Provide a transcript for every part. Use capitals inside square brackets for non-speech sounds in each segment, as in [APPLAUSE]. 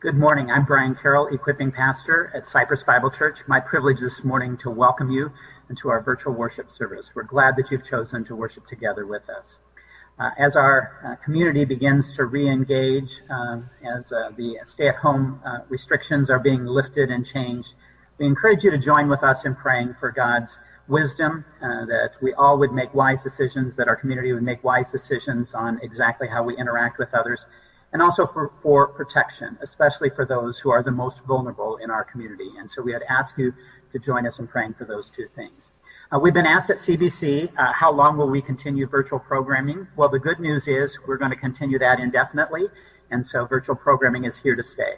Good morning. I'm Brian Carroll, equipping pastor at Cypress Bible Church. My privilege this morning to welcome you into our virtual worship service. We're glad that you've chosen to worship together with us. Uh, as our uh, community begins to re-engage, uh, as uh, the stay-at-home uh, restrictions are being lifted and changed, we encourage you to join with us in praying for God's wisdom, uh, that we all would make wise decisions, that our community would make wise decisions on exactly how we interact with others, and also for, for protection, especially for those who are the most vulnerable in our community. And so we would ask you to join us in praying for those two things. Uh, we've been asked at CBC, uh, how long will we continue virtual programming? Well, the good news is we're going to continue that indefinitely, and so virtual programming is here to stay.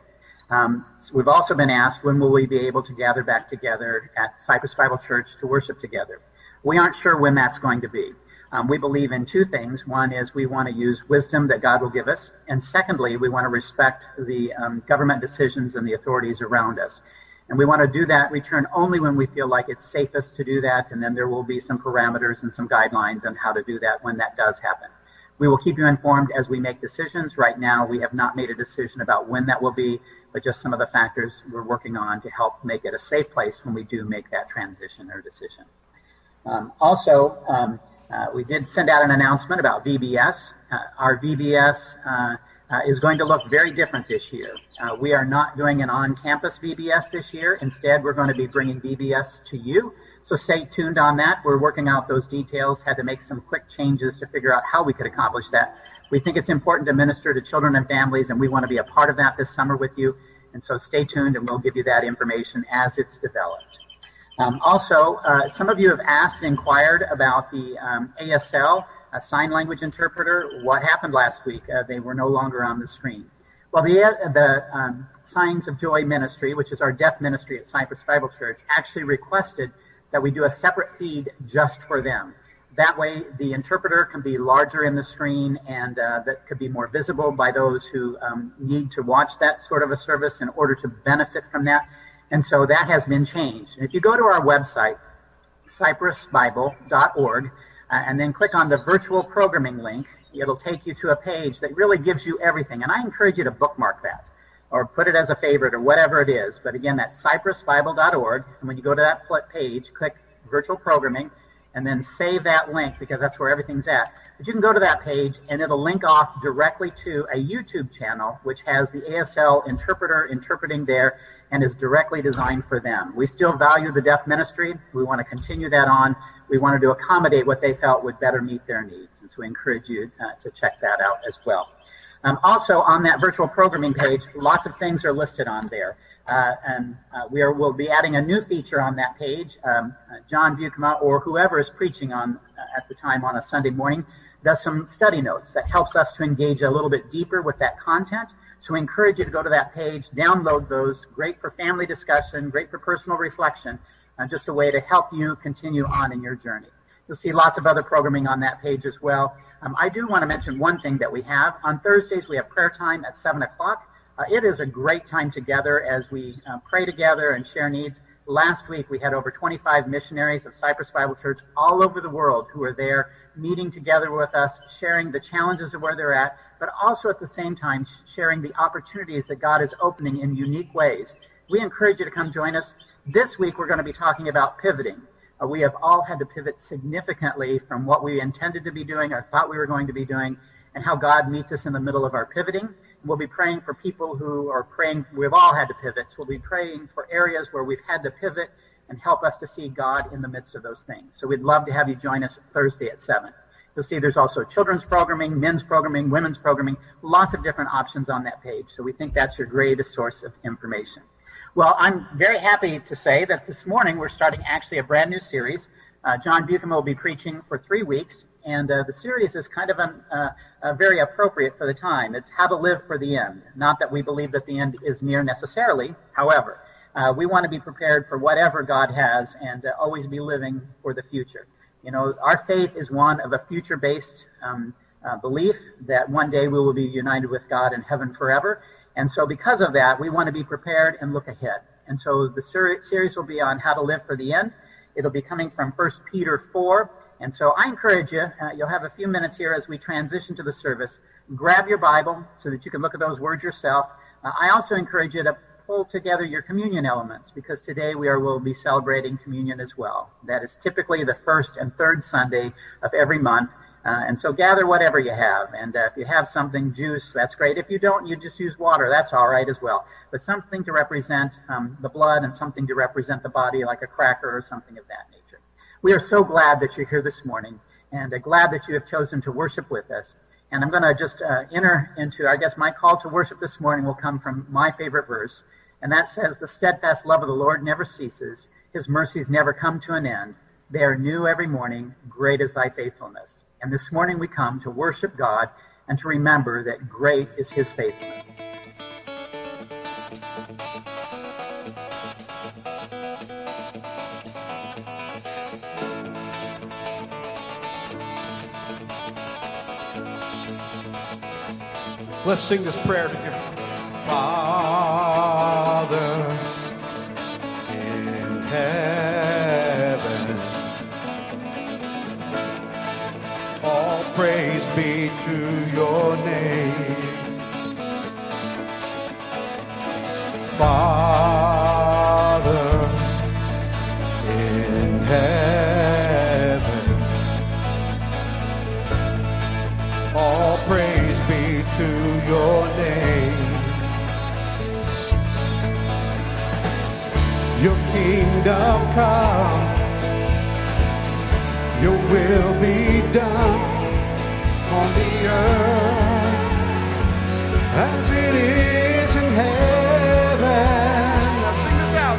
Um, so we've also been asked when will we be able to gather back together at Cypress Bible Church to worship together. We aren't sure when that's going to be. Um, we believe in two things. One is we want to use wisdom that God will give us, and secondly, we want to respect the um, government decisions and the authorities around us. And we want to do that return only when we feel like it's safest to do that, and then there will be some parameters and some guidelines on how to do that when that does happen. We will keep you informed as we make decisions. Right now, we have not made a decision about when that will be, but just some of the factors we're working on to help make it a safe place when we do make that transition or decision. Um, also, um, uh, we did send out an announcement about VBS. Uh, our VBS uh, uh, is going to look very different this year. Uh, we are not doing an on-campus VBS this year. Instead, we're going to be bringing VBS to you. So stay tuned on that. We're working out those details. Had to make some quick changes to figure out how we could accomplish that. We think it's important to minister to children and families, and we want to be a part of that this summer with you. And so stay tuned, and we'll give you that information as it's developed. Um, also, uh, some of you have asked and inquired about the um, ASL, a sign language interpreter. What happened last week? Uh, they were no longer on the screen. Well, the, uh, the um, Signs of Joy Ministry, which is our deaf ministry at Cypress Bible Church, actually requested that we do a separate feed just for them. That way, the interpreter can be larger in the screen and uh, that could be more visible by those who um, need to watch that sort of a service in order to benefit from that. And so that has been changed. And if you go to our website, cypressbible.org, uh, and then click on the virtual programming link, it'll take you to a page that really gives you everything. And I encourage you to bookmark that or put it as a favorite or whatever it is. But again, that's cypressbible.org. And when you go to that page, click virtual programming and then save that link because that's where everything's at. But you can go to that page and it'll link off directly to a YouTube channel which has the ASL interpreter interpreting there and is directly designed for them. We still value the deaf ministry. We want to continue that on. We wanted to accommodate what they felt would better meet their needs. And so we encourage you uh, to check that out as well. Um, also on that virtual programming page, lots of things are listed on there. Uh, and uh, we are, will be adding a new feature on that page. Um, uh, John Bukema or whoever is preaching on uh, at the time on a Sunday morning does some study notes that helps us to engage a little bit deeper with that content. So we encourage you to go to that page, download those. Great for family discussion, great for personal reflection, uh, just a way to help you continue on in your journey. You'll see lots of other programming on that page as well. Um, I do want to mention one thing that we have. On Thursdays, we have prayer time at 7 o'clock. Uh, it is a great time together as we uh, pray together and share needs. Last week, we had over 25 missionaries of Cypress Bible Church all over the world who were there meeting together with us, sharing the challenges of where they're at, but also at the same time sharing the opportunities that God is opening in unique ways. We encourage you to come join us. This week, we're going to be talking about pivoting. Uh, we have all had to pivot significantly from what we intended to be doing or thought we were going to be doing, and how God meets us in the middle of our pivoting. We'll be praying for people who are praying. We've all had to pivot. So we'll be praying for areas where we've had to pivot and help us to see God in the midst of those things. So we'd love to have you join us Thursday at 7. You'll see there's also children's programming, men's programming, women's programming, lots of different options on that page. So we think that's your greatest source of information. Well, I'm very happy to say that this morning we're starting actually a brand new series. Uh, John Buchan will be preaching for three weeks, and uh, the series is kind of an, uh, uh, very appropriate for the time. It's how to live for the end. Not that we believe that the end is near necessarily, however, uh, we want to be prepared for whatever God has and uh, always be living for the future. You know, our faith is one of a future-based um, belief that one day we will be united with God in heaven forever and so because of that, we want to be prepared and look ahead. And so the ser- series will be on how to live for the end. It'll be coming from 1 Peter 4. And so I encourage you, uh, you'll have a few minutes here as we transition to the service. Grab your Bible so that you can look at those words yourself. Uh, I also encourage you to pull together your communion elements because today we are will be celebrating communion as well. That is typically the first and third Sunday of every month. Uh, and so gather whatever you have. And uh, if you have something, juice, that's great. If you don't, you just use water. That's all right as well. But something to represent um, the blood and something to represent the body, like a cracker or something of that nature. We are so glad that you're here this morning and uh, glad that you have chosen to worship with us. And I'm going to just uh, enter into, I guess, my call to worship this morning will come from my favorite verse. And that says, The steadfast love of the Lord never ceases, his mercies never come to an end. They are new every morning. Great is thy faithfulness. And this morning we come to worship God and to remember that great is his faithfulness. Let's sing this prayer together. Your name. Father in heaven, all praise be to your name. Your kingdom come, your will be done on the earth as it is in heaven. Now sing this out.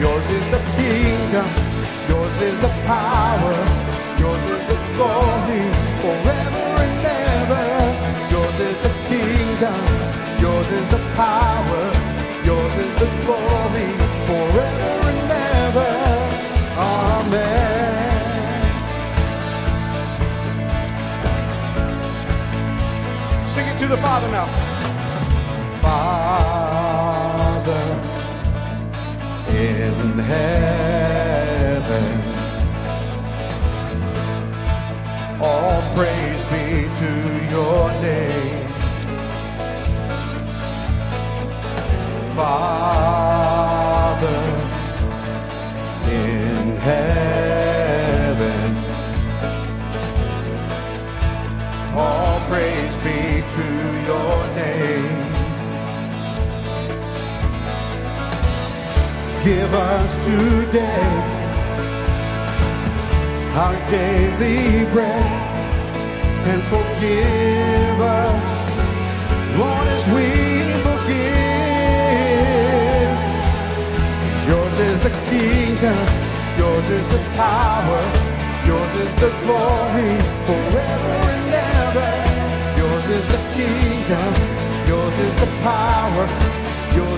Yours is the kingdom, yours is the power, yours is the glory forever and ever. Yours is the kingdom, yours is the power, yours is the glory forever to the Father now. Father in heaven, all praise be to your name. Father in heaven, Give us today our daily bread and forgive us, Lord, as we forgive. Yours is the kingdom, yours is the power, yours is the glory forever and ever. Yours is the kingdom, yours is the power,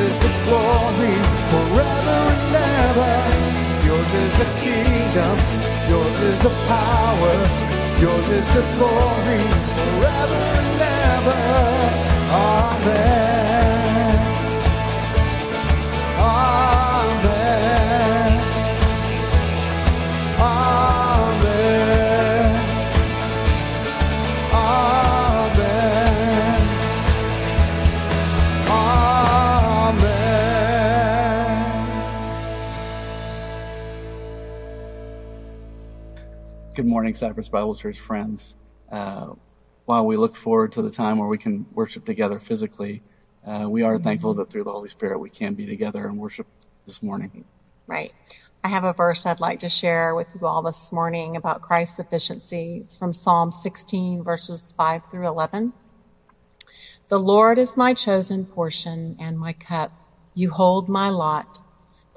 is the glory, forever and ever. Yours is the kingdom, yours is the power, yours is the glory, forever and ever. Sing morning, Cypress Bible Church friends. Uh, while we look forward to the time where we can worship together physically, uh, we are thankful that through the Holy Spirit we can be together and worship this morning. Right. I have a verse I'd like to share with you all this morning about Christ's sufficiency. It's from Psalm 16 verses 5 through 11. The Lord is my chosen portion and my cup. You hold my lot.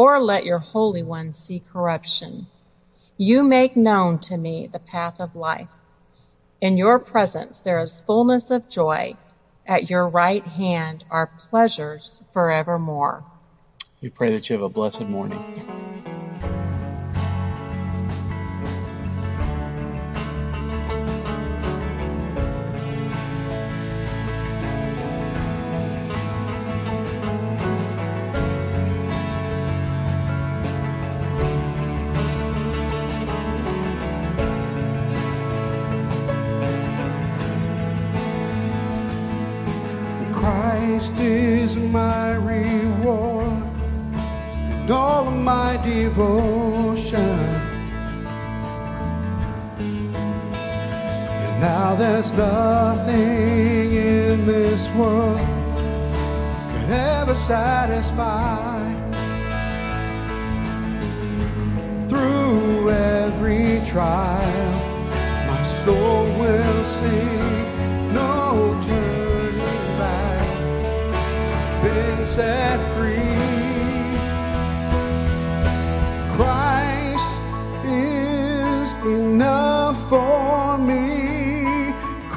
or let your Holy One see corruption. You make known to me the path of life. In your presence there is fullness of joy. At your right hand are pleasures forevermore. We pray that you have a blessed morning. Yes. My devotion. And now there's nothing in this world could ever satisfy. Through every trial, my soul will sing, no turning back. Set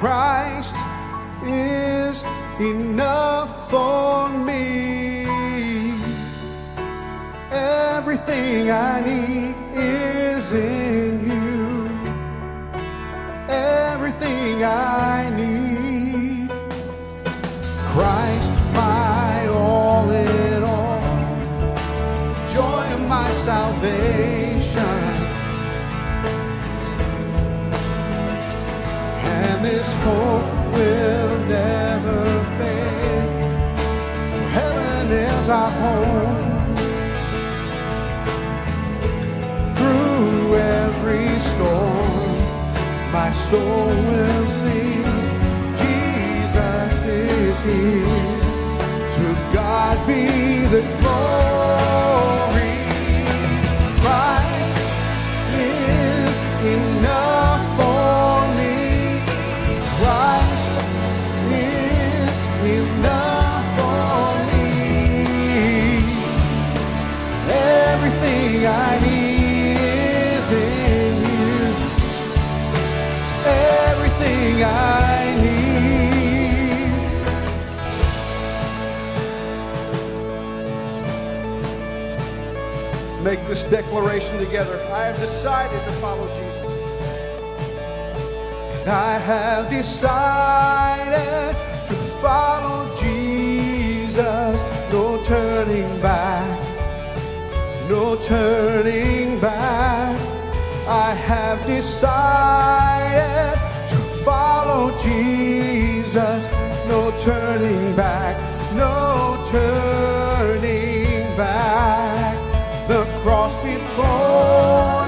Christ is enough for me. Everything I need is in you. Everything I is our home. Through every storm, my soul will sing. Jesus is here. To God be the glory. Make this declaration together. I have decided to follow Jesus. And I have decided to follow Jesus. No turning back no turning back. I have decided to follow Jesus. No turning back, no turning cross before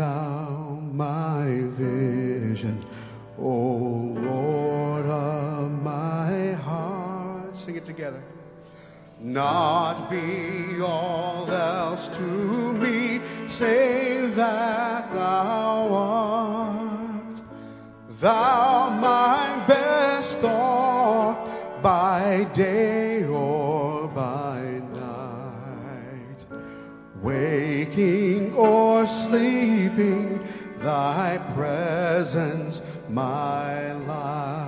thou my vision, O Lord of my heart. Sing it together. Not be all else to me, save that thou art. Thou my best thought by day or by night. Waking or sleeping, thy presence my light.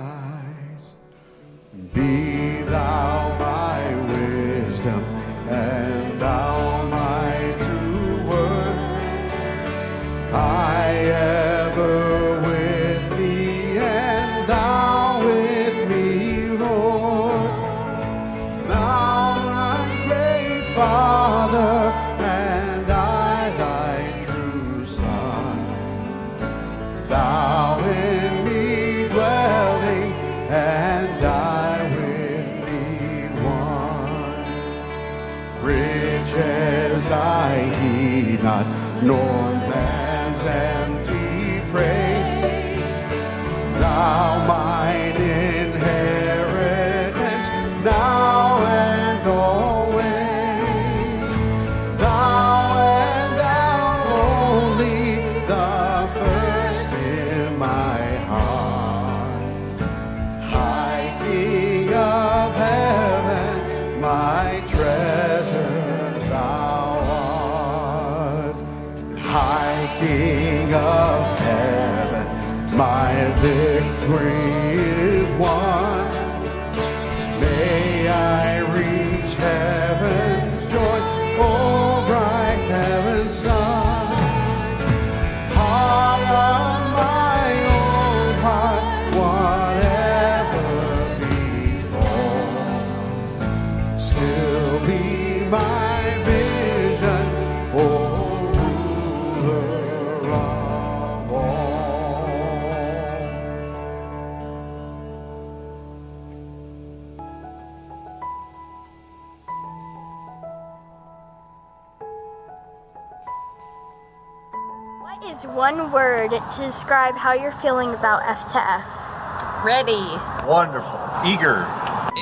Word to describe how you're feeling about F to F. Ready. Wonderful. Eager.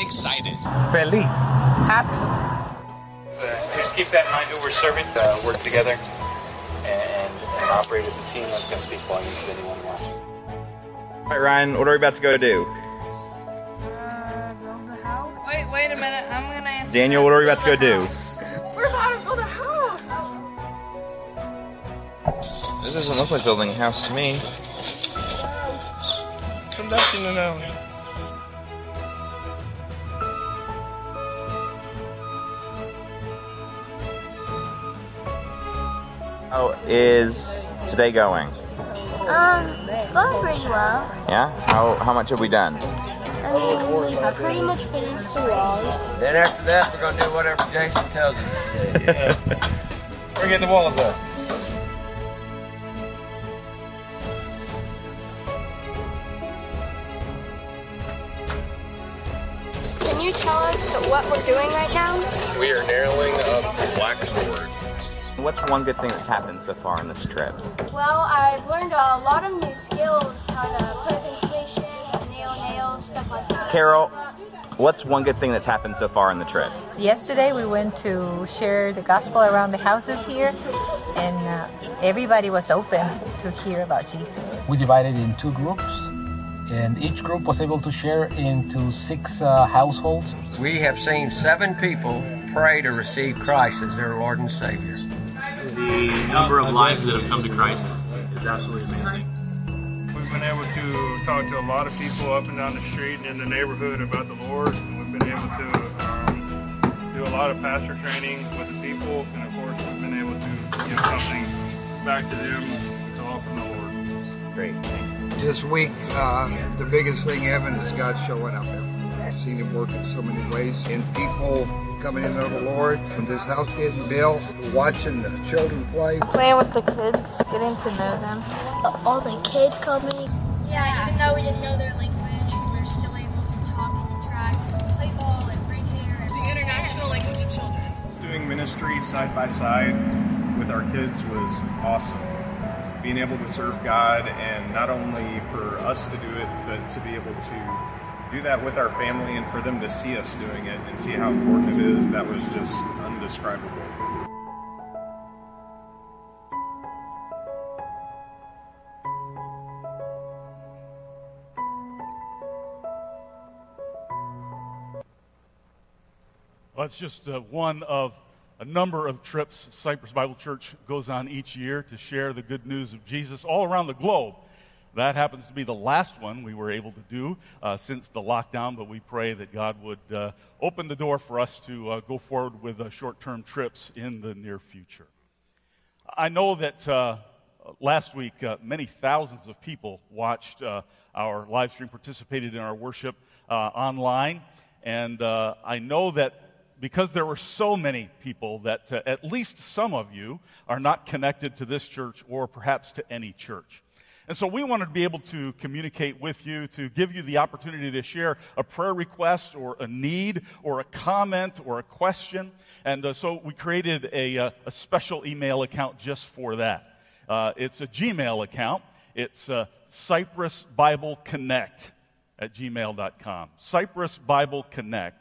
Excited. Feliz. Happy. just keep that in mind who we're serving, uh, work together, and, and operate as a team. That's going to speak volumes to anyone watching. All right, Ryan, what are we about to go do? Uh, build the house. Wait, wait a minute. I'm gonna answer. Daniel, what are we about to go do? This doesn't look like building a house to me. Conduction now. How is today going? Um, it's going pretty well. Yeah? How how much have we done? I mean, we pretty much finished the walls. Then after that, we're gonna do whatever Jason tells us. [LAUGHS] We're getting the walls up. Can you tell us what we're doing right now? We are narrowing up the blackened board. What's one good thing that's happened so far in this trip? Well, I've learned a lot of new skills, how to put up insulation, nail nails, stuff like that. Carol, what's one good thing that's happened so far in the trip? Yesterday we went to share the gospel around the houses here, and uh, everybody was open to hear about Jesus. We divided in two groups, and each group was able to share into six uh, households. We have seen seven people pray to receive Christ as their Lord and Savior. The number of lives that have come to Christ is absolutely amazing. We've been able to talk to a lot of people up and down the street and in the neighborhood about the Lord. And we've been able to um, do a lot of pastor training with the people and of course, we've been able to give something back to them. It's all from the Lord. Great. This week, uh, the biggest thing, Evan, is God showing up. I've seen Him work in so many ways, and people coming into the Lord from this house getting built, watching the children play. Playing with the kids, getting to know them. All the kids coming. Yeah, even though we didn't know their language, we were still able to talk and interact, play ball and bring hair. The international language of children. Doing ministry side by side with our kids was awesome. Being able to serve God and not only for us to do it, but to be able to do that with our family and for them to see us doing it and see how important it is, that was just undescribable. It's just uh, one of a number of trips Cypress Bible Church goes on each year to share the good news of Jesus all around the globe. That happens to be the last one we were able to do uh, since the lockdown, but we pray that God would uh, open the door for us to uh, go forward with uh, short term trips in the near future. I know that uh, last week uh, many thousands of people watched our live stream, participated in our worship online, and I know that because there were so many people that uh, at least some of you are not connected to this church or perhaps to any church. And so we wanted to be able to communicate with you, to give you the opportunity to share a prayer request or a need or a comment or a question. And uh, so we created a, uh, a, special email account just for that. Uh, it's a Gmail account. It's uh, Cypress Bible Connect at gmail.com. Cypress Bible Connect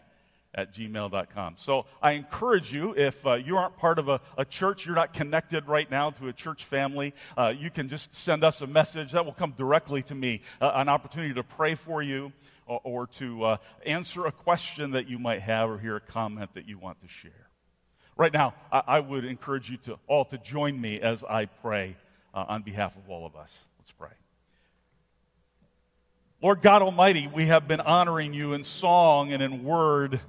at gmail.com. So I encourage you, if uh, you aren't part of a, a, church, you're not connected right now to a church family, uh, you can just send us a message. That will come directly to me, uh, an opportunity to pray for you or, or to uh, answer a question that you might have or hear a comment that you want to share. Right now, I, I would encourage you to all to join me as I pray uh, on behalf of all of us. Let's pray. Lord God Almighty, we have been honoring you in song and in word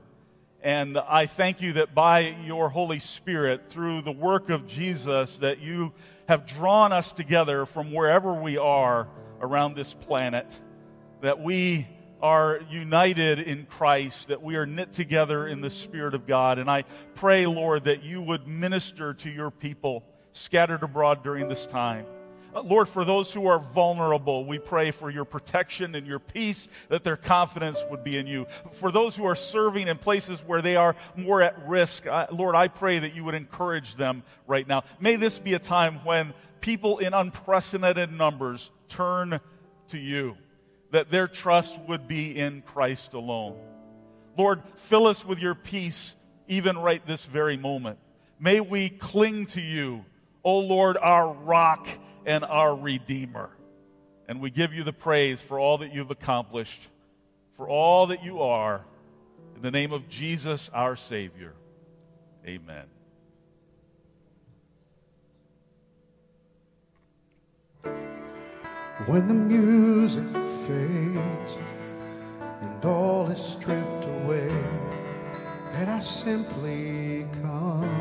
and I thank you that by your Holy Spirit, through the work of Jesus, that you have drawn us together from wherever we are around this planet, that we are united in Christ, that we are knit together in the Spirit of God. And I pray, Lord, that you would minister to your people scattered abroad during this time. Uh, Lord, for those who are vulnerable, we pray for your protection and your peace, that their confidence would be in you. For those who are serving in places where they are more at risk, Lord, I pray that you would encourage them right now. May this be a time when people in unprecedented numbers turn to you, that their trust would be in Christ alone. Lord, fill us with your peace even right this very moment. May we cling to you, O Lord, our rock and our Redeemer. And we give you the praise for all that you've accomplished, for all that you are. In the name of Jesus, our Savior. Amen. When the music fades and all is stripped away, and I simply come.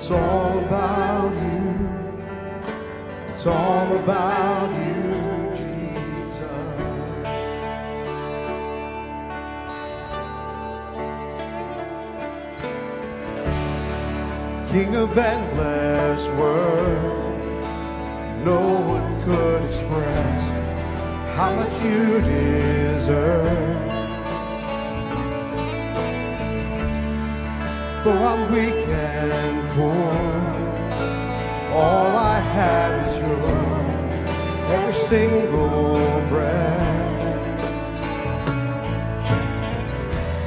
it's all about you. It's all about you, Jesus. King of endless worth. No one could express how much you deserve. Though I'm weak and poor, all I have is yours, every single breath.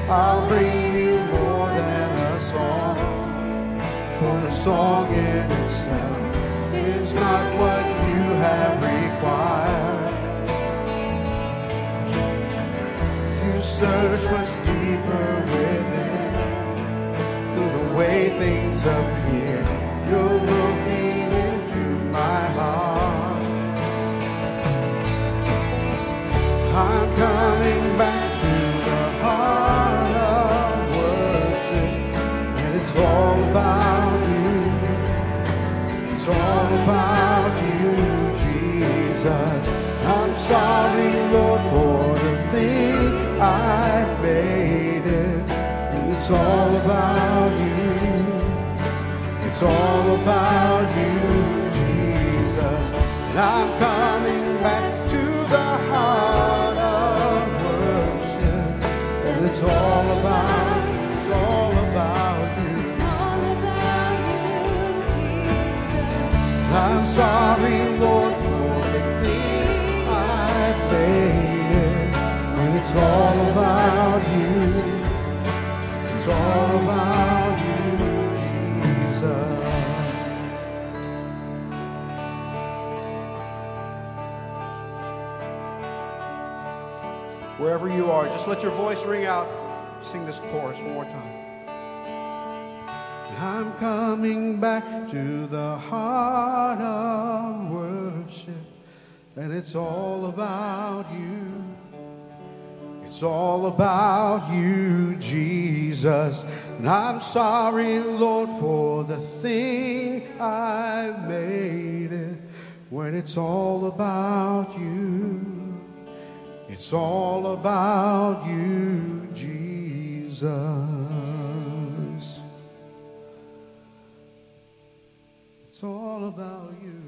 I'll bring you more than a song, for a song in itself is not what you have required. You search what's deeper within, through the way things appear. I'm coming back to the heart of worship, and it's all about you. It's all about you, Jesus. I'm sorry, Lord, for the thing I made it. It's all about you. It's all about you are, just let your voice ring out. Sing this chorus one more time. I'm coming back to the heart of worship, and it's all about you. It's all about you, Jesus. And I'm sorry, Lord, for the thing I made it when it's all about you. It's all about you, Jesus. It's all about you.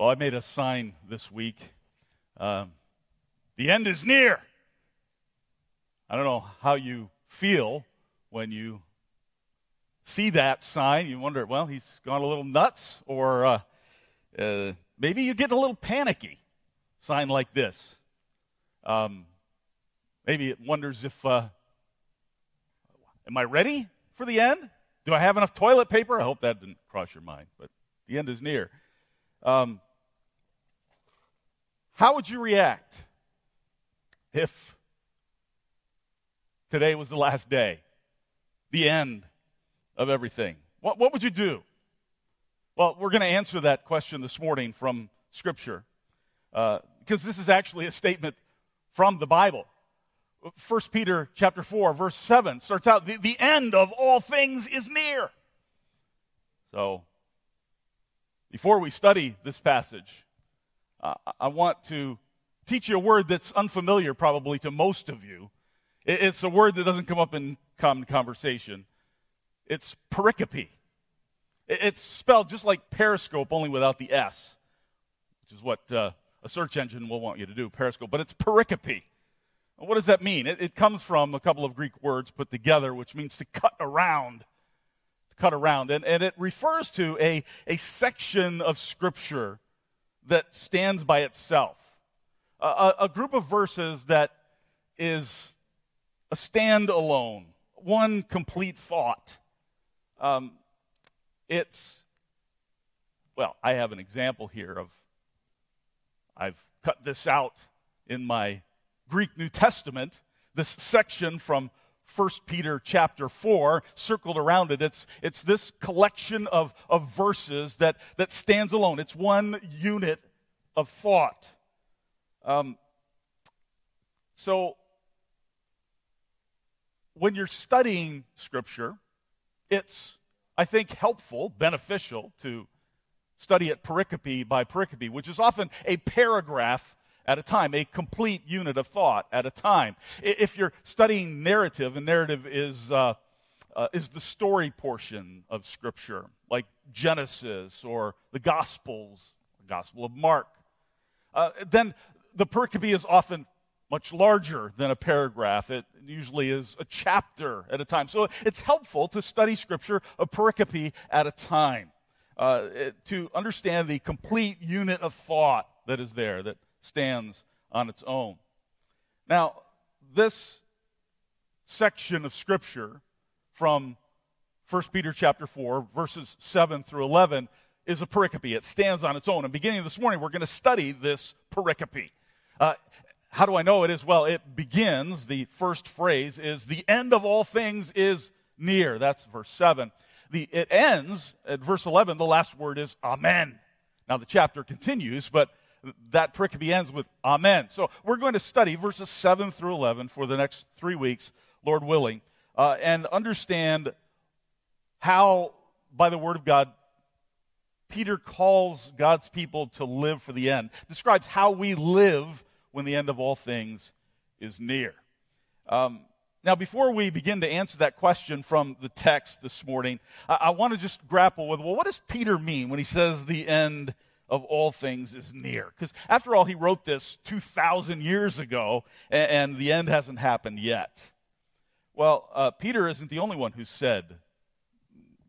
Well, I made a sign this week. Um, the end is near. I don't know how you feel when you see that sign. You wonder, well, he's gone a little nuts, or uh, uh, maybe you get a little panicky. Sign like this. Um, maybe it wonders if, uh, am I ready for the end? Do I have enough toilet paper? I hope that didn't cross your mind, but the end is near. Um, how would you react if today was the last day, the end of everything? What, what would you do? Well, we're going to answer that question this morning from Scripture uh, because this is actually a statement from the Bible. 1 Peter chapter 4 verse 7 starts out the, the end of all things is near. So before we study this passage, uh, I want to teach you a word that's unfamiliar probably to most of you. It's a word that doesn't come up in common conversation. It's pericope. It's spelled just like periscope, only without the S, which is what uh, a search engine will want you to do, periscope. But it's pericope. What does that mean? It, it comes from a couple of Greek words put together, which means to cut around cut around. And, and it refers to a, a section of Scripture that stands by itself. A, a, group of verses that is a standalone, one complete thought. Um, it's, well, I have an example here of, I've cut this out in my Greek New Testament, this section from 1 Peter chapter 4, circled around it. It's, it's this collection of, of verses that, that stands alone. It's one unit of thought. Um, so, when you're studying Scripture, it's, I think, helpful, beneficial to study it pericope by pericope, which is often a paragraph at a time, a complete unit of thought at a time. If you're studying narrative, and narrative is, uh, uh, is the story portion of Scripture, like Genesis or the Gospels, the Gospel of Mark, uh, then the pericope is often much larger than a paragraph. It usually is a chapter at a time. So it's helpful to study Scripture a pericope at a time uh, to understand the complete unit of thought that is there, that stands on its own. Now, this section of Scripture from 1 Peter chapter 4, verses 7 through 11, is a pericope. It stands on its own. And beginning this morning, we're going to study this pericope. Uh, how do I know it is? Well, it begins, the first phrase is, the end of all things is near. That's verse 7. The, it ends at verse 11. The last word is Amen. Now the chapter continues, but that pericope ends with Amen. So we're going to study verses 7 through 11 for the next three weeks, Lord willing, uh, and understand how, by the word of God, Peter calls God's people to live for the end, describes how we live when the end of all things is near. Um, now, before we begin to answer that question from the text this morning, I, I want to just grapple with well, what does Peter mean when he says the end of all things is near? Because after all, he wrote this 2,000 years ago, and, and, the end hasn't happened yet. Well, uh, Peter isn't the only one who said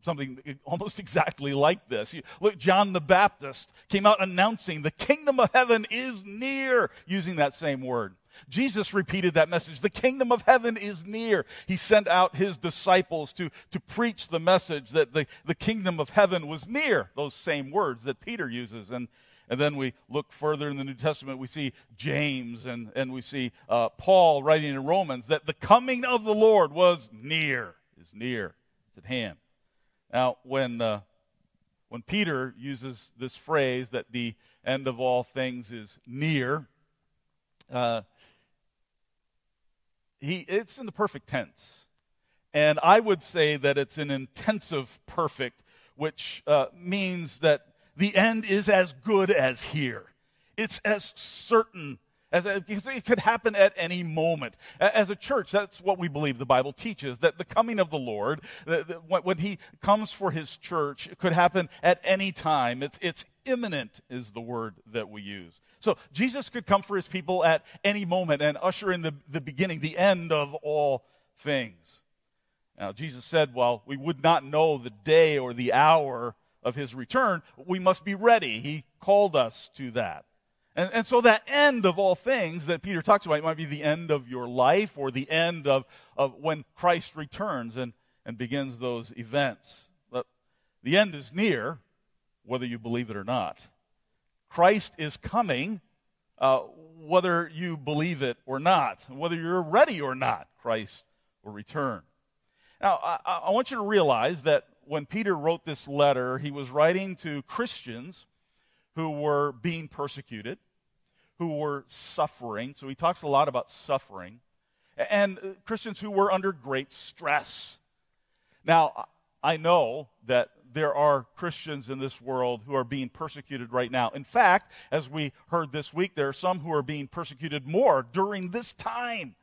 something [LAUGHS] almost exactly like this. Look, John the Baptist came out announcing the kingdom of heaven is near, using that same word. Jesus repeated that message. The kingdom of heaven is near. He sent out his disciples to, to preach the message that the, the kingdom of heaven was near. Those same words that Peter uses. And, and then we look further in the New Testament, we see James and, and we see uh, Paul writing in Romans that the coming of the Lord was near, is near, it's at hand. Now, when, uh, when Peter uses this phrase that the end of all things is near, uh, he, it's in the perfect tense. And I would say that it's an intensive perfect, which uh, means that the end is as good as here. It's as certain as it could happen at any moment. As a church, that's what we believe the Bible teaches that the coming of the Lord, when He comes for His church, it could happen at any time. It's, it's imminent, is the word that we use. So Jesus could come for His people at any moment and usher in the, the beginning, the end of all things. Now, Jesus said, well, we would not know the day or the hour of His return, we must be ready. He called us to that. And, and so that end of all things that Peter talks about might be the end of your life or the end of, of when Christ returns and, and begins those events. But the end is near, whether you believe it or not. Christ is coming, uh, whether you believe it or not, whether you're ready or not, Christ will return. Now, I, I want you to realize that when Peter wrote this letter, he was writing to Christians who were being persecuted, who were suffering. So he talks a lot about suffering. And uh, Christians who were under great stress. Now, I know that there are Christians in this world who are being persecuted right now. In fact, as we heard this week, there are some who are being persecuted more during this time.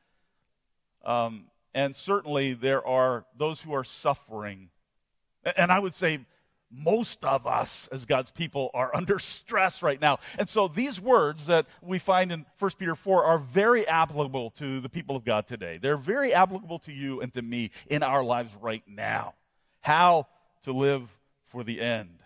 Um, and certainly there are those who are suffering. And I would say most of us as God's people are [LAUGHS] under stress right now. And so these words that we find in 1 Peter 4 are very applicable to the people of God today. They're very applicable to you and to me in our lives right now. How to live for the end.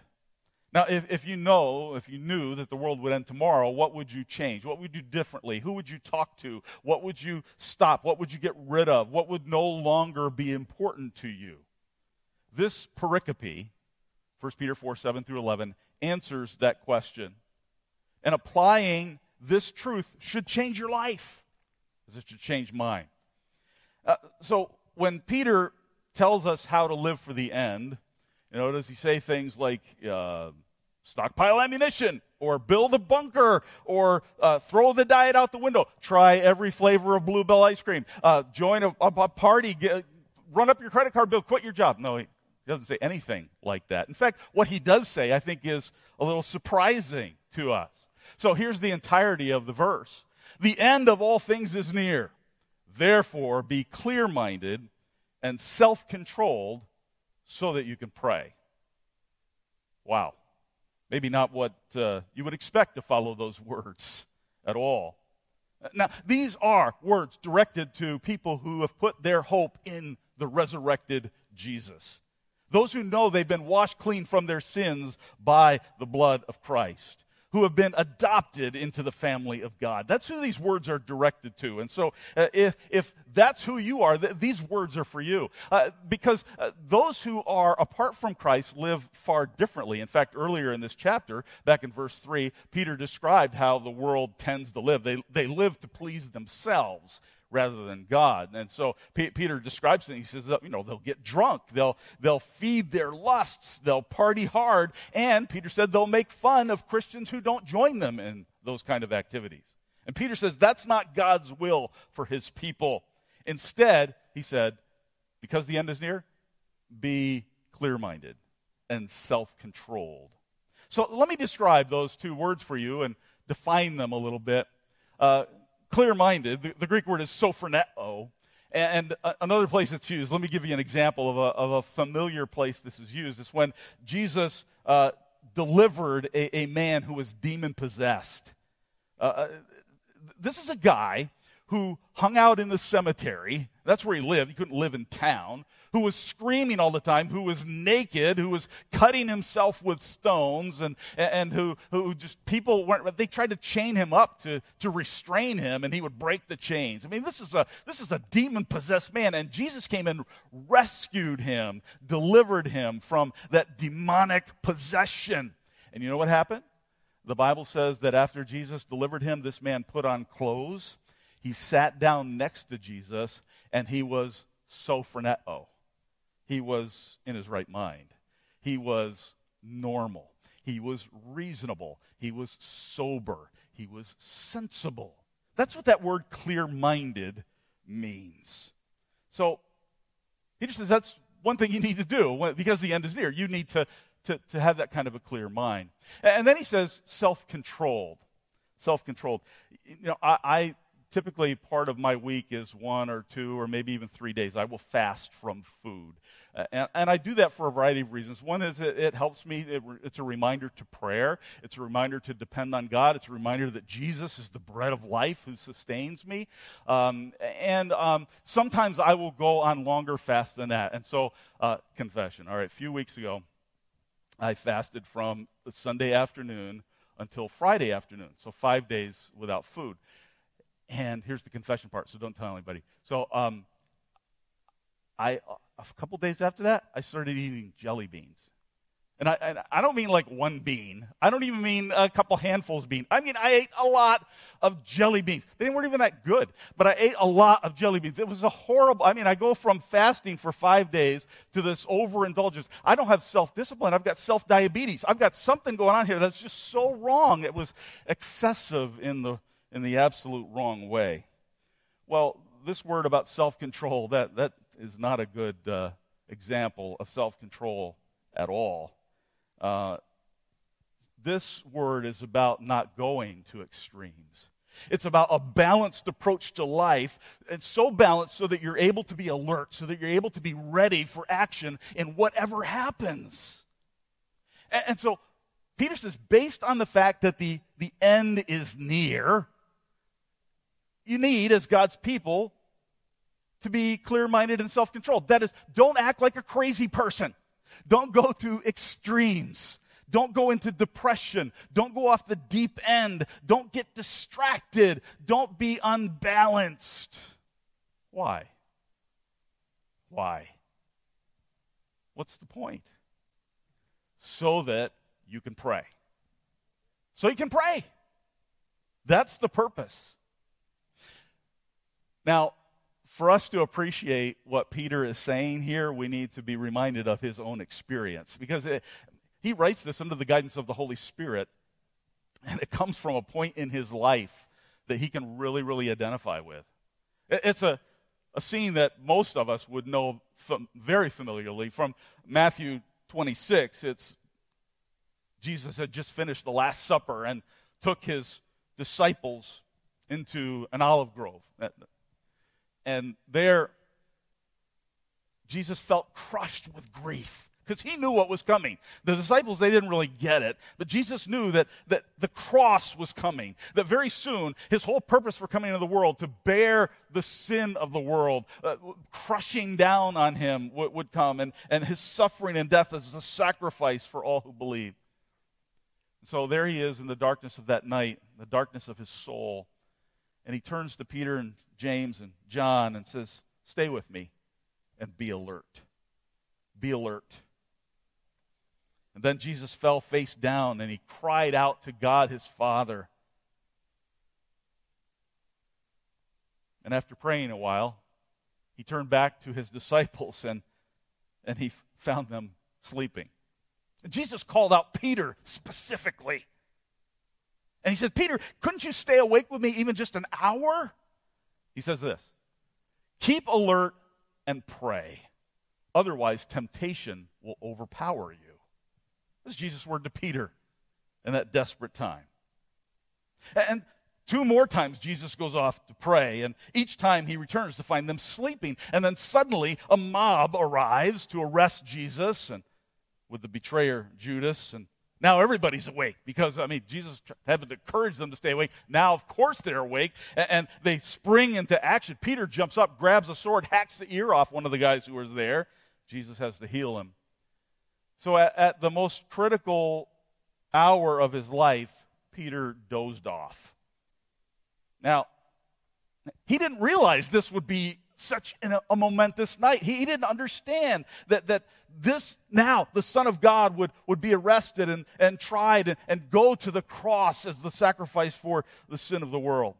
Now, if, if you know, if you knew that the world would end tomorrow, what would you change? What would you do differently? Who would you talk to? What would you stop? What would you get rid of? What would no longer be important to you? This pericope 1 Peter 4 7 through 11 answers that question. And applying this truth should change your life, as it should change mine. Uh, so when Peter tells us how to live for the end, you know, does he say things like uh, stockpile ammunition, or build a bunker, or uh, throw the diet out the window, try every flavor of Bluebell ice cream, uh, join a, a, a party, get, run up your credit card bill, quit your job? No, he, doesn't say anything like that. In fact, what he does say, I think, is a little surprising to us. So here's the entirety of the verse The end of all things is near. Therefore, be clear minded and self controlled so that you can pray. Wow. Maybe not what uh, you would expect to follow those [LAUGHS] words at all. Now, these are words directed to people who have put their hope in the resurrected Jesus. Those who know they've been washed clean from their sins by the blood of Christ. Who have been adopted into the family of God. That's who these words are directed to. And so, uh, if, if that's who you are, th- these words are for you. Uh, because uh, those who are apart from Christ live far differently. In fact, earlier in this chapter, back in verse 3, Peter described how the world tends to live. They, they live to please themselves rather than God. And so P- Peter describes it. He says, you know, they'll get drunk, they'll they'll feed their lusts, they'll party hard, and Peter said they'll make fun of Christians who don't join them in those kind of activities. And Peter says that's not God's will for his people. Instead, he said, because the end is near, be clear-minded and self-controlled. So let me describe those two words for you and define them a little bit. Uh, clear minded. The, the, Greek word is sophroneo. And, and another place it's used, let me give you an example of a, of a familiar place this is used. It's when Jesus uh, delivered a, a, man who was demon possessed. Uh, uh, this is a guy who hung out in the cemetery. That's where he lived. He couldn't live in town who was screaming all the time, who was naked, who was cutting himself with stones, and, and who, who just people weren't, they tried to chain him up to, to restrain him, and he would break the chains. I mean, this is a, this is a demon possessed man, and Jesus came and rescued him, delivered him from that demonic possession. And you know what happened? The Bible says that after Jesus delivered him, this man put on clothes. He sat down next to Jesus, and he was sophroneo. He was in his right mind. He was normal. He was reasonable. He was sober. He was sensible. That's what that word clear minded means. So, he just says that's one thing you need to do because the end is near. You need to, to, to have that kind of a clear mind. And then he says self controlled. Self controlled. You know, I, I typically part of my week is one or two or maybe even three days. I will fast from food. Uh, and, and, I do that for a variety of reasons. One is it, it helps me, it, it's a reminder to prayer, it's a reminder to depend on God, it's a reminder that Jesus is the bread of life who sustains me. Um, and um, sometimes I will go on longer fasts than that. And so, uh, confession. All right, a few weeks ago, I fasted from Sunday afternoon until Friday afternoon, so five days without food. And here's the confession part, so don't tell anybody. So, um, I a couple days after that, I started eating jelly beans. And I, I don't mean like one bean. I don't even mean a couple handfuls of beans. I mean, I ate a lot of jelly beans. They weren't even that good, but I ate a lot of jelly beans. It was a horrible, I mean, I go from fasting for five days to this overindulgence. I don't have self discipline. I've got self diabetes. I've got something going on here that's just so wrong. It was excessive in the, in the absolute wrong way. Well, this word about self control, that, that is not a good uh, example of self control at all. Uh, this word is about not going to extremes. It's about a balanced approach to life, and so balanced so that you're able to be alert, so that you're able to be ready for action in whatever happens. And, and so Peter says, based on the fact that the, the end is near, you need, as God's people, to be clear minded and self controlled. That is, don't act like a crazy person. Don't go through extremes. Don't go into depression. Don't go off the deep end. Don't get distracted. Don't be unbalanced. Why? Why? What's the point? So that you can pray. So you can pray. That's the purpose. Now, for us to appreciate what Peter is saying here, we need to be reminded of his own experience because it, he writes this under the guidance of the Holy Spirit, and it comes from a point in his life that he can really, really identify with. It, it's a, a scene that most of us would know very familiarly from Matthew 26. It's Jesus had just finished the Last Supper and took his disciples into an olive grove. And there, Jesus felt crushed with grief because he knew what was coming. The disciples, they didn't really get it, but Jesus knew that, that the cross was coming, that very soon his whole purpose for coming into the world, to bear the sin of the world, uh, crushing down on him would, would come, and, and his suffering and death as a sacrifice for all who believe. So there he is in the darkness of that night, the darkness of his soul. And he turns to Peter and James and John and says, Stay with me and be alert. Be alert. And then Jesus fell face down and he cried out to God his Father. And after praying a while, he turned back to his [LAUGHS] disciples and, and he found them sleeping. And Jesus called out Peter specifically. And he said, Peter, couldn't you stay awake with me even just an hour? He says this Keep alert and pray. Otherwise, temptation will overpower you. This is Jesus' word to Peter in that desperate time. And two more times Jesus goes off to pray, and each time he returns to find them sleeping. And then suddenly a mob arrives to arrest Jesus and with the betrayer Judas and now everybody's awake because, I mean, Jesus had to encourage them to stay awake. Now, of course, they're awake and, and, they spring into action. Peter jumps up, grabs a sword, hacks the ear off one of the guys who was there. Jesus has to heal him. So, at, at the most critical hour of his life, Peter dozed off. Now, he didn't realize this would be such a, a momentous night. He, he, didn't understand that, that this now, the Son of God, would, would be arrested and, and tried and, and go to the cross as the sacrifice for the sin of the world.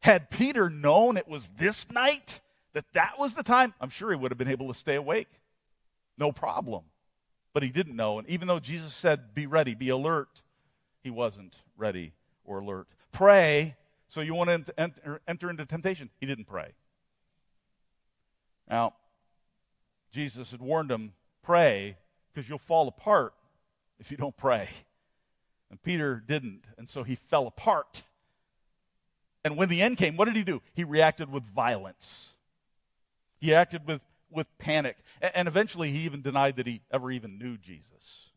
Had Peter known it was this night, that that was the time, I'm sure he would have been able to stay awake. No problem. But he didn't know. And even though Jesus said, be ready, be alert, he wasn't ready or alert. Pray so you won't enter, enter into temptation. He didn't pray. Now, Jesus had warned him, pray, because you'll fall apart if you don't pray. And Peter didn't, and so he fell apart. And when the end came, what did he do? He reacted with violence. He acted with, with panic. And, eventually, he even denied that he ever even knew Jesus.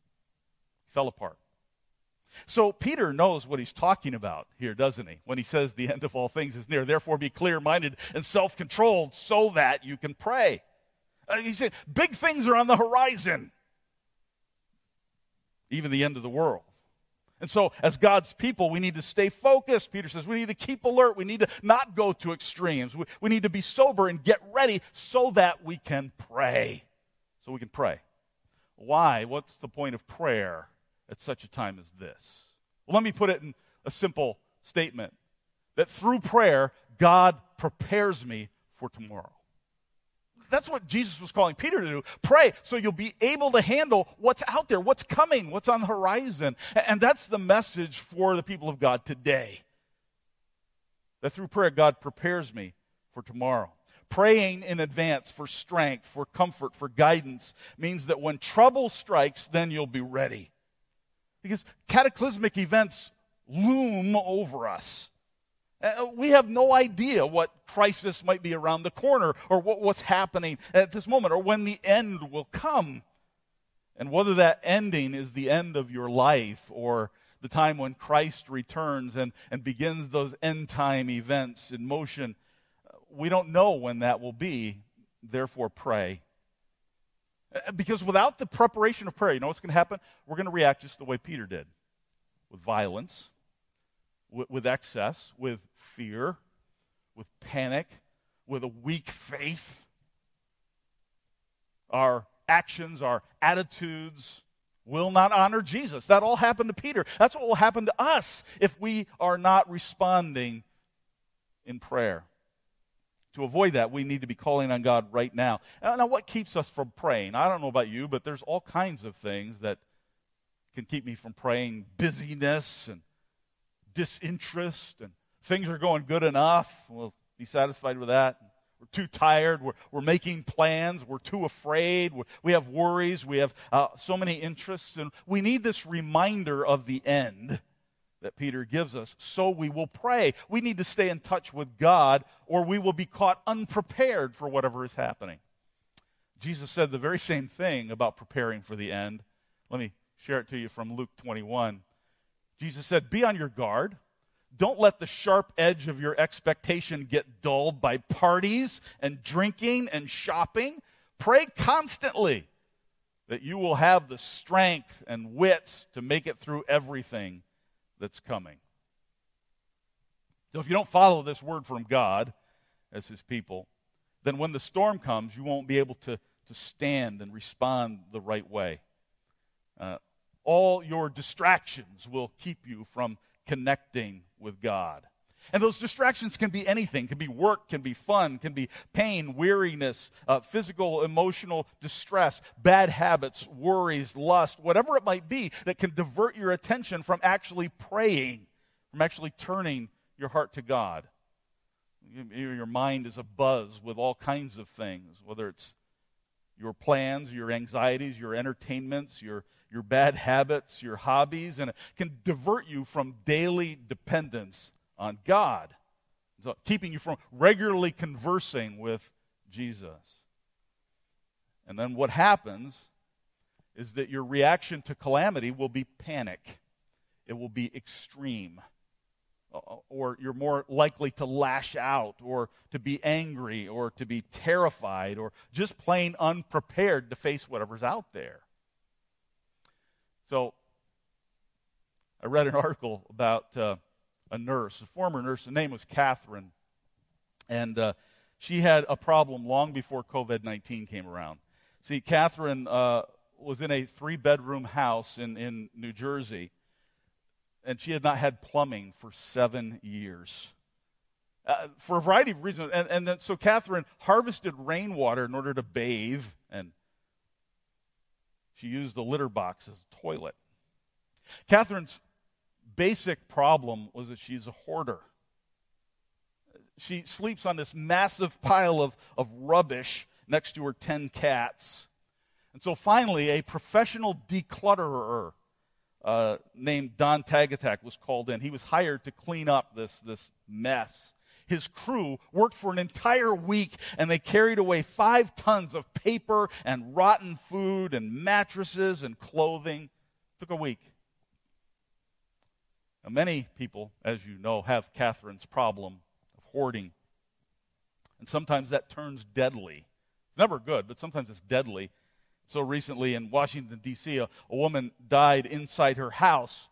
He fell apart. So Peter knows what he's talking about here, doesn't he? When he says the end of all things is near. Therefore be clear-minded and self-controlled so that you can pray. Uh, he said, big things are on the horizon. Even the end of the world. And so, as God's people, we need to stay focused. Peter says we need to keep alert. We need to not go to extremes. We, we need to be sober and get ready so that we can pray. So we can pray. Why? What's the point of prayer? At such a time as this? Well, let me put it in a simple statement that through prayer, God prepares me for tomorrow. That's what Jesus was calling Peter to do. Pray so you'll be able to handle what's out there, what's coming, what's on the horizon. And that's the message for the people of God today. That through prayer, God prepares me for tomorrow. Praying in advance for strength, for comfort, for guidance means that when trouble strikes, then you'll be ready. Because cataclysmic events loom over us. Uh, we have no idea what crisis might be around the corner or what, what's happening at this moment or when the end will come. And whether that ending is the end of your life or the time when Christ returns and, and begins those end time events in motion, uh, we don't know when that will be. Therefore, pray. Uh, because without the preparation of prayer, you know what's going to happen? We're going to react just the way Peter did with violence, with, with excess, with fear, with panic, with a weak faith. Our actions, our attitudes will not honor Jesus. That all happened to Peter. That's what will happen to us if we are not responding in prayer. To avoid that, we need to be calling on God right now. Now, what keeps us from praying? I don't know about you, but there's all kinds of things that can keep me from praying busyness and disinterest, and things are going good enough. We'll be satisfied with that. We're too tired. We're, we're making plans. We're too afraid. We're, we have worries. We have uh, so many interests. And we need this reminder of the end that Peter gives us. So we will pray. We need to stay in touch with God, or we will be caught unprepared for whatever is happening. Jesus said the very same thing about preparing for the end. Let me share it to you from Luke 21. Jesus said, Be on your guard. Don't let the sharp edge of your expectation get dulled by parties and drinking and shopping. Pray constantly that you will have the strength and wit to make it through everything that's coming. So if you don't follow this word from God as his people, then when the storm comes, you won't be able to, to stand and respond the right way. Uh, all your distractions will keep you from connecting with God. And those distractions can be anything. Can be work, can be fun, can be pain, weariness, uh, physical, emotional distress, bad habits, worries, lust, whatever it might be that can divert your attention from actually praying, from actually turning your heart to God. Your mind is a buzz with all kinds of things, whether it's your plans, your anxieties, your entertainments, your, your bad habits, your hobbies, and it can divert you from daily dependence on God, so keeping you from regularly conversing with Jesus. And then what happens is that your reaction to calamity will be panic, it will be extreme. Or you're more likely to lash out, or to be angry, or to be terrified, or just plain unprepared to face whatever's out there. So, I read an [LAUGHS] article about uh, a nurse, a former nurse. The name was Catherine. And uh, she had a problem long before COVID 19 came around. See, Catherine uh, was in a three bedroom house in, in New Jersey, and she had not had plumbing for seven years. Uh, for a variety of reasons. And, and then, so Catherine harvested rainwater in order to bathe, and she used a litter box as a toilet. Catherine's basic problem was that she's a hoarder. She sleeps on this massive [LAUGHS] pile of, of rubbish next to her 10 cats. And so finally, a professional declutterer uh, named Don Tagatak was called in. He was hired to clean up this, this mess. His crew worked for an entire week and they carried away five tons of paper and rotten food and mattresses and clothing. Took a week. Now, many people, as you know, have Catherine's problem of hoarding. And sometimes that turns deadly. It's never good, but sometimes it's deadly. So recently in Washington, D.C., a, a woman died inside her house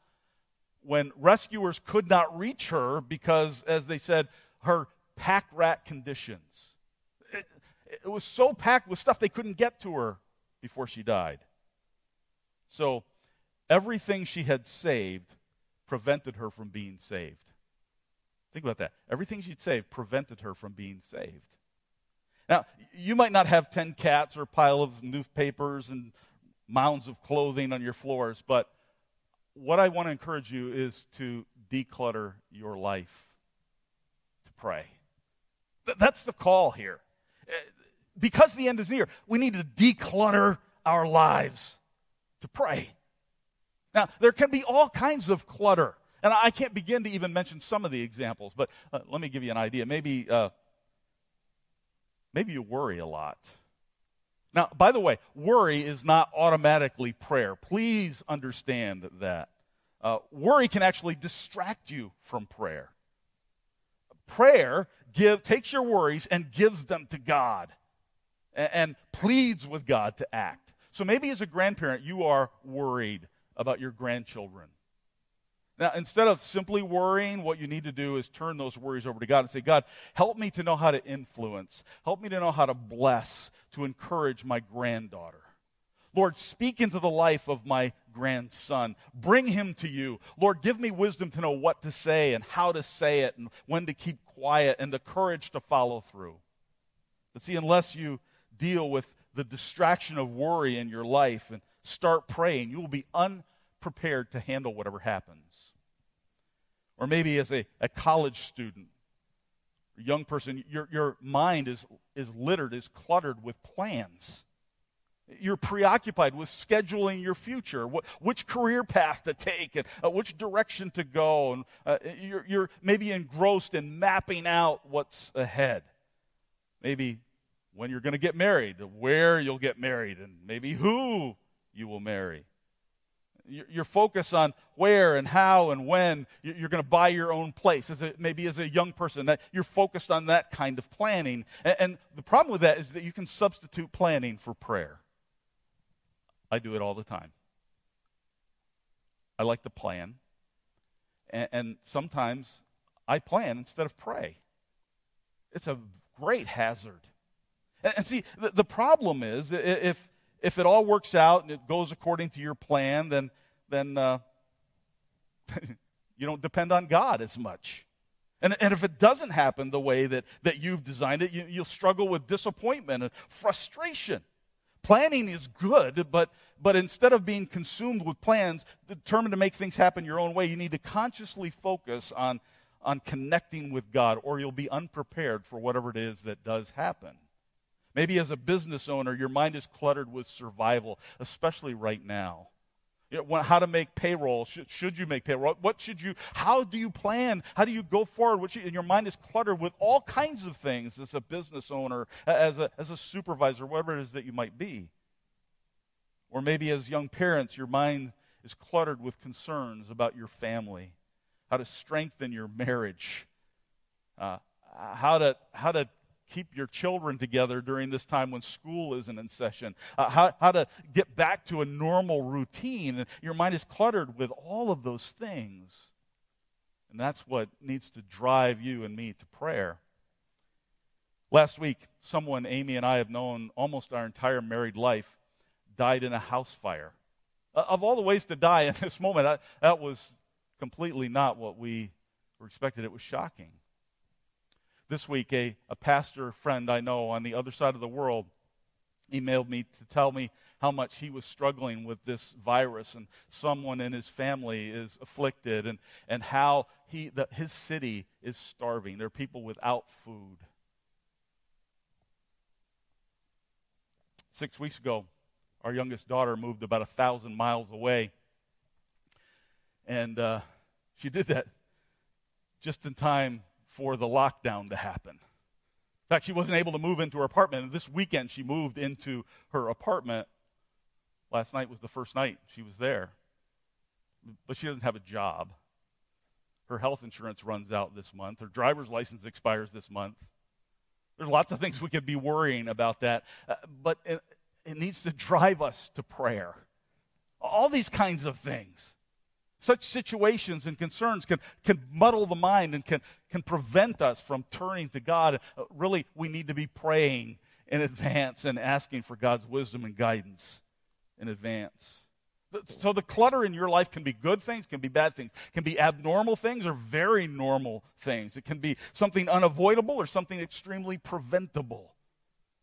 when rescuers could not reach her because, as they said, her pack rat conditions. It, it, was so packed with stuff they couldn't get to her before she died. So everything she had saved prevented her from being saved. Think about that. Everything she'd saved prevented her from being saved. Now, you might not have 10 cats or a pile of newspapers and mounds of clothing on your floors, but what I want to encourage you is to declutter your life, to pray. That's the call here. Uh, because the end is near, we need to declutter our lives to pray. Now, there can be all kinds of clutter. And I can't begin to even mention some of the examples, but uh, let me give you an idea. Maybe, uh, maybe you worry a lot. Now, by the way, worry is not automatically prayer. Please understand that. Uh, worry can actually distract you from prayer. Prayer give, takes your worries and gives them to God and, and pleads with God to act. So maybe as a grandparent, you are worried about your grandchildren. Now, instead of simply worrying, what you need to do is turn those worries over to God and say, God, help me to know how to influence. Help me to know how to bless, to encourage my granddaughter. Lord, speak into the life of my grandson. Bring him to you. Lord, give me wisdom to know what to say and how to say it and when to keep quiet and the courage to follow through. But see, unless you deal with the distraction of worry in your life and start praying, you will be unprepared to handle whatever happens. Or maybe as a, a college student, a young person, your, your mind is, is littered, is cluttered with plans. You're preoccupied with scheduling your future, what, which career path to take, and uh, which direction to go. And uh, you're, you're maybe engrossed in mapping out what's ahead. Maybe when you're going to get married, where you'll get married, and maybe who you will marry. Your focus on where and how and when you're going to buy your own place, as a, maybe as a young person, that you're focused on that kind of planning. And, the problem with that is that you can substitute planning for prayer. I do it all the time. I like to plan. And, sometimes I plan instead of pray. It's a great hazard. And, see, the problem is if, if it all works out and it goes according to your plan, then, then uh, [LAUGHS] you don't depend on God as much. And, and if it doesn't happen the way that, that you've designed it, you, you'll struggle with disappointment and frustration. Planning is good, but, but instead of being consumed with plans, determined to make things happen your own way, you need to consciously focus on, on connecting with God, or you'll be unprepared for whatever it is that does happen. Maybe as a business owner, your mind is cluttered with survival, especially right now. You know, how to make payroll? Should, should, you make payroll? What should you? How do you plan? How do you go forward? And your mind is cluttered with all kinds of things as a business owner, as a as a supervisor, whatever it is that you might be. Or maybe as young parents, your mind is cluttered with concerns about your family, how to strengthen your marriage, uh, how to how to keep your children together during this time when school isn't in session, uh, how, how to get back to a normal routine. And your mind is cluttered with all of those things. And that's what needs to drive you and me to prayer. Last week, someone Amy and I have known almost our entire married life died in a house fire. Uh, of all the ways to die in [LAUGHS] this moment, I, that was completely not what we were expected. It was shocking. This week, a, a pastor friend I know on the other side of the world emailed me to tell me how much he was struggling with this virus and someone in his family is afflicted and, and how he, the, his city is starving. There are people without food. Six weeks ago, our youngest daughter moved about a thousand miles away. And uh, she did that just in time for the lockdown to happen. In fact, she wasn't able to move into her apartment. And this weekend, she moved into her apartment. Last night was the first night she was there. But she doesn't have a job. Her health insurance runs out this month. Her driver's license expires this month. There's lots of things we could be worrying about that. Uh, but it, it needs to drive us to prayer. All these kinds of things. Such situations and concerns can, can muddle the mind and can, can prevent us from turning to God. Uh, really, we need to be praying in advance and asking for God's wisdom and guidance in advance. So the clutter in your life can be good things, can be bad things, can be abnormal things or very normal things. It can be something unavoidable or something extremely preventable.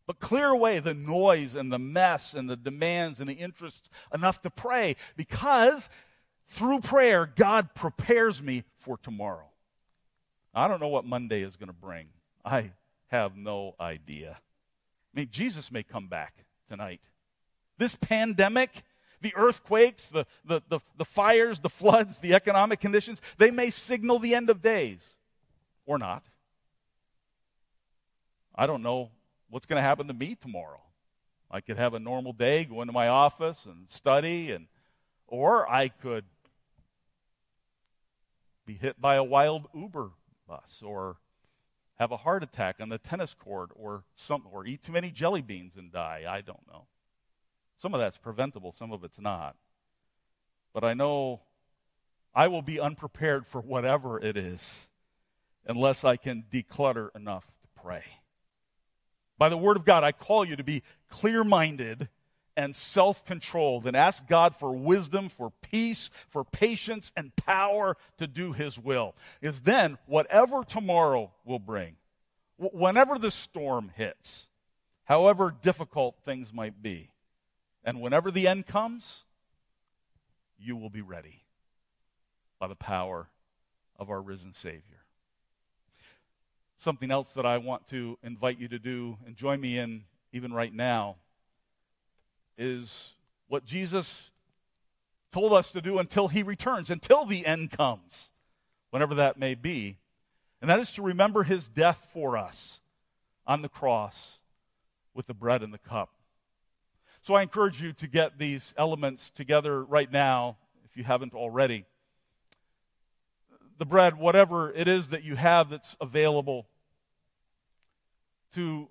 But clear away the noise and the mess and the demands and the interests enough to pray because through prayer, God prepares me for tomorrow. I don't know what Monday is going to bring. I have no idea. I mean, Jesus may come back tonight. This pandemic, the earthquakes, the, the, the, the, fires, the floods, the economic conditions, they may signal the end of days or not. I don't know what's going to happen to me tomorrow. I could have a normal day, go into my office and study, and, or I could be hit by a wild Uber bus or have a heart attack on the tennis court or some or eat too many jelly beans and die. I don't know. Some of that's preventable, some of it's not. But I know I will be unprepared for whatever it is unless I can declutter enough to pray. By the word of God, I call you to be clear minded and self controlled and ask God for wisdom, for peace, for patience, and power to do His will. Is then, whatever tomorrow will bring, whenever the storm hits, however difficult things might be, and whenever the end comes, you will be ready by the power of our risen Savior. Something else that I want to invite you to do and join me in even right now is what Jesus told us to do until he returns, until the end comes, whenever that may be. And that is to remember his death for us on the cross with the bread and the cup. So I encourage you to get these elements together right now, if you haven't already. The bread, whatever it is that you have that's available, to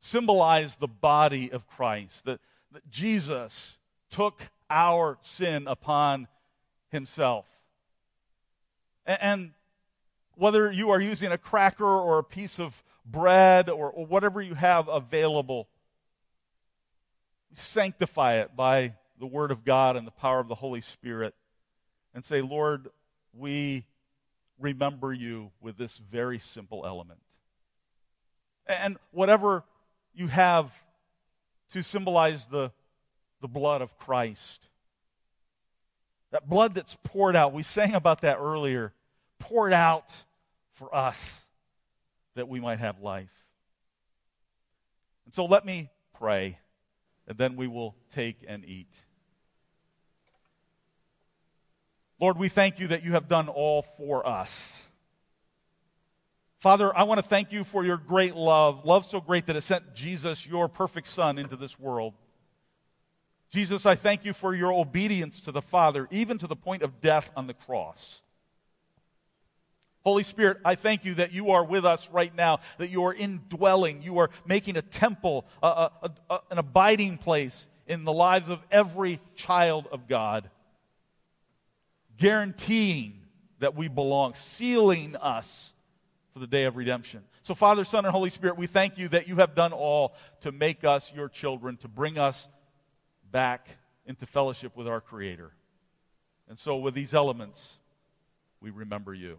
symbolize the body of Christ, that, that Jesus took our sin upon himself. And, and whether you are using a cracker or a piece of bread or, or whatever you have available, sanctify it by the Word of God and the power of the Holy Spirit and say, Lord, we remember you with this very simple element. And whatever you have to symbolize the, the blood of Christ, that blood that's poured out, we sang about that earlier, poured out for us that we might have life. And so let me pray, and then we will take and eat. Lord, we thank you that you have done all for us. Father, I want to thank you for your great love, love so great that it sent Jesus, your perfect Son, into this world. Jesus, I thank you for your obedience to the Father, even to the point of death on the cross. Holy Spirit, I thank you that you are with us right now, that you are indwelling, you are making a temple, a, a, a, an abiding place in the lives of every child of God guaranteeing that we belong, sealing us the day of redemption. So, Father, Son, and Holy Spirit, we thank you that you have done all to make us your children, to bring us back into fellowship with our Creator. And so, with these elements, we remember you.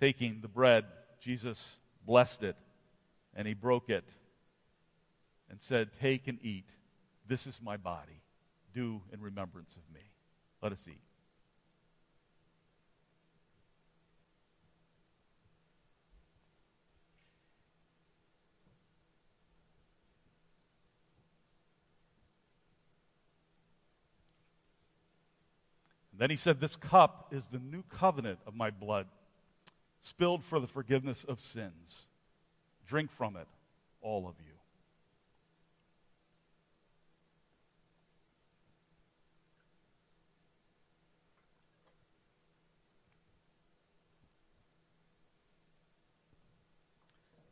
Taking the bread, Jesus blessed it, and he broke it and said, Take and eat. This is my body do in remembrance of me. Let us eat. Then he said, This cup is the new covenant of my blood, spilled for the forgiveness of sins. Drink from it, all of you.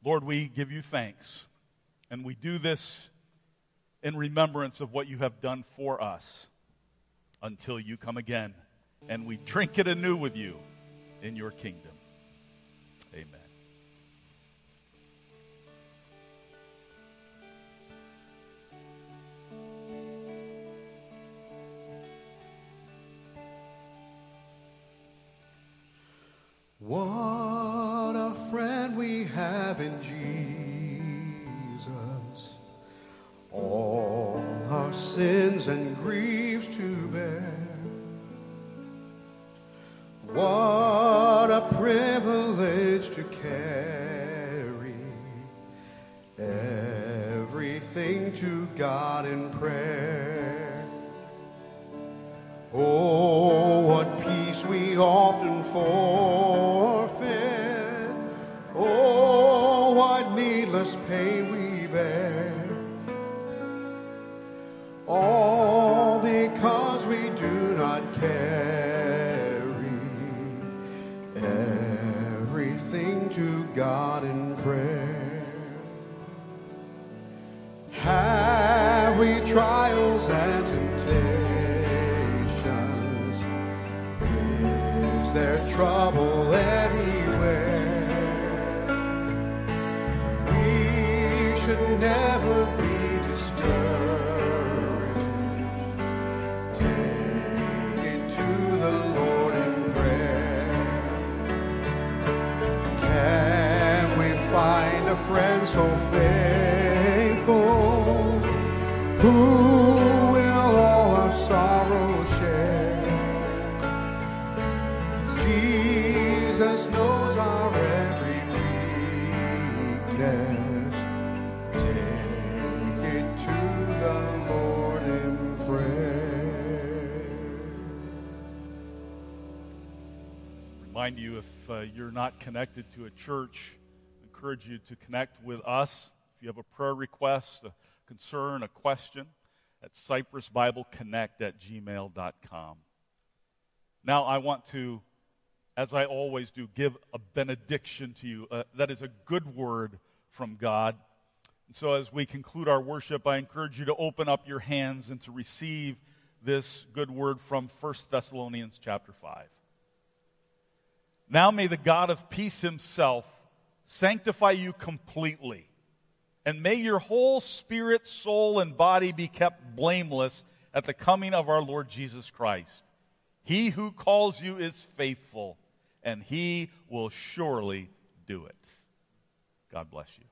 Lord, we give you thanks. And we do this in remembrance of what you have done for us until you come again. And we drink it anew with you in your kingdom. Amen. What a friend we have in Jesus. All our sins and griefs God in prayer. Oh, what peace we often forfeit. Oh, what needless pain we bear. All because we do not carry everything to God in prayer. Connected to a church, I encourage you to connect with us. If you have a prayer request, a concern, a question, at cypressbibleconnect at gmail.com. Now, I want to, as I always do, give a benediction to you. Uh, that is a good word from God. And so, as we conclude our worship, I encourage you to open up your hands and to receive this good word from 1 Thessalonians chapter 5. Now may the God of peace himself sanctify you completely, and may your whole spirit, soul, and body be kept blameless at the coming of our Lord Jesus Christ. He who calls you is faithful, and he will surely do it. God bless you.